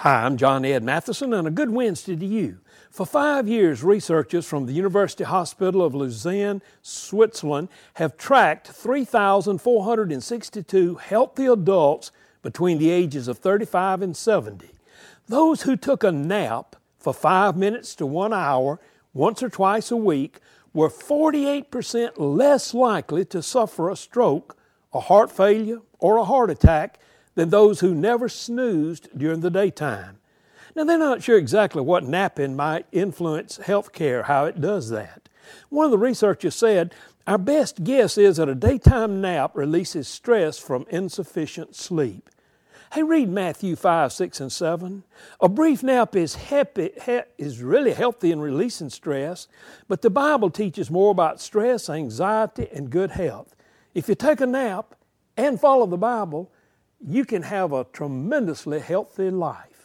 Hi, I'm John Ed Mathison, and a good Wednesday to you. For five years, researchers from the University Hospital of Lausanne, Switzerland, have tracked 3,462 healthy adults between the ages of 35 and 70. Those who took a nap for five minutes to one hour once or twice a week were 48% less likely to suffer a stroke, a heart failure, or a heart attack than those who never snoozed during the daytime. Now, they're not sure exactly what napping might influence health care, how it does that. One of the researchers said, Our best guess is that a daytime nap releases stress from insufficient sleep. Hey, read Matthew 5, 6, and 7. A brief nap is, happy, is really healthy in releasing stress, but the Bible teaches more about stress, anxiety, and good health. If you take a nap and follow the Bible, you can have a tremendously healthy life.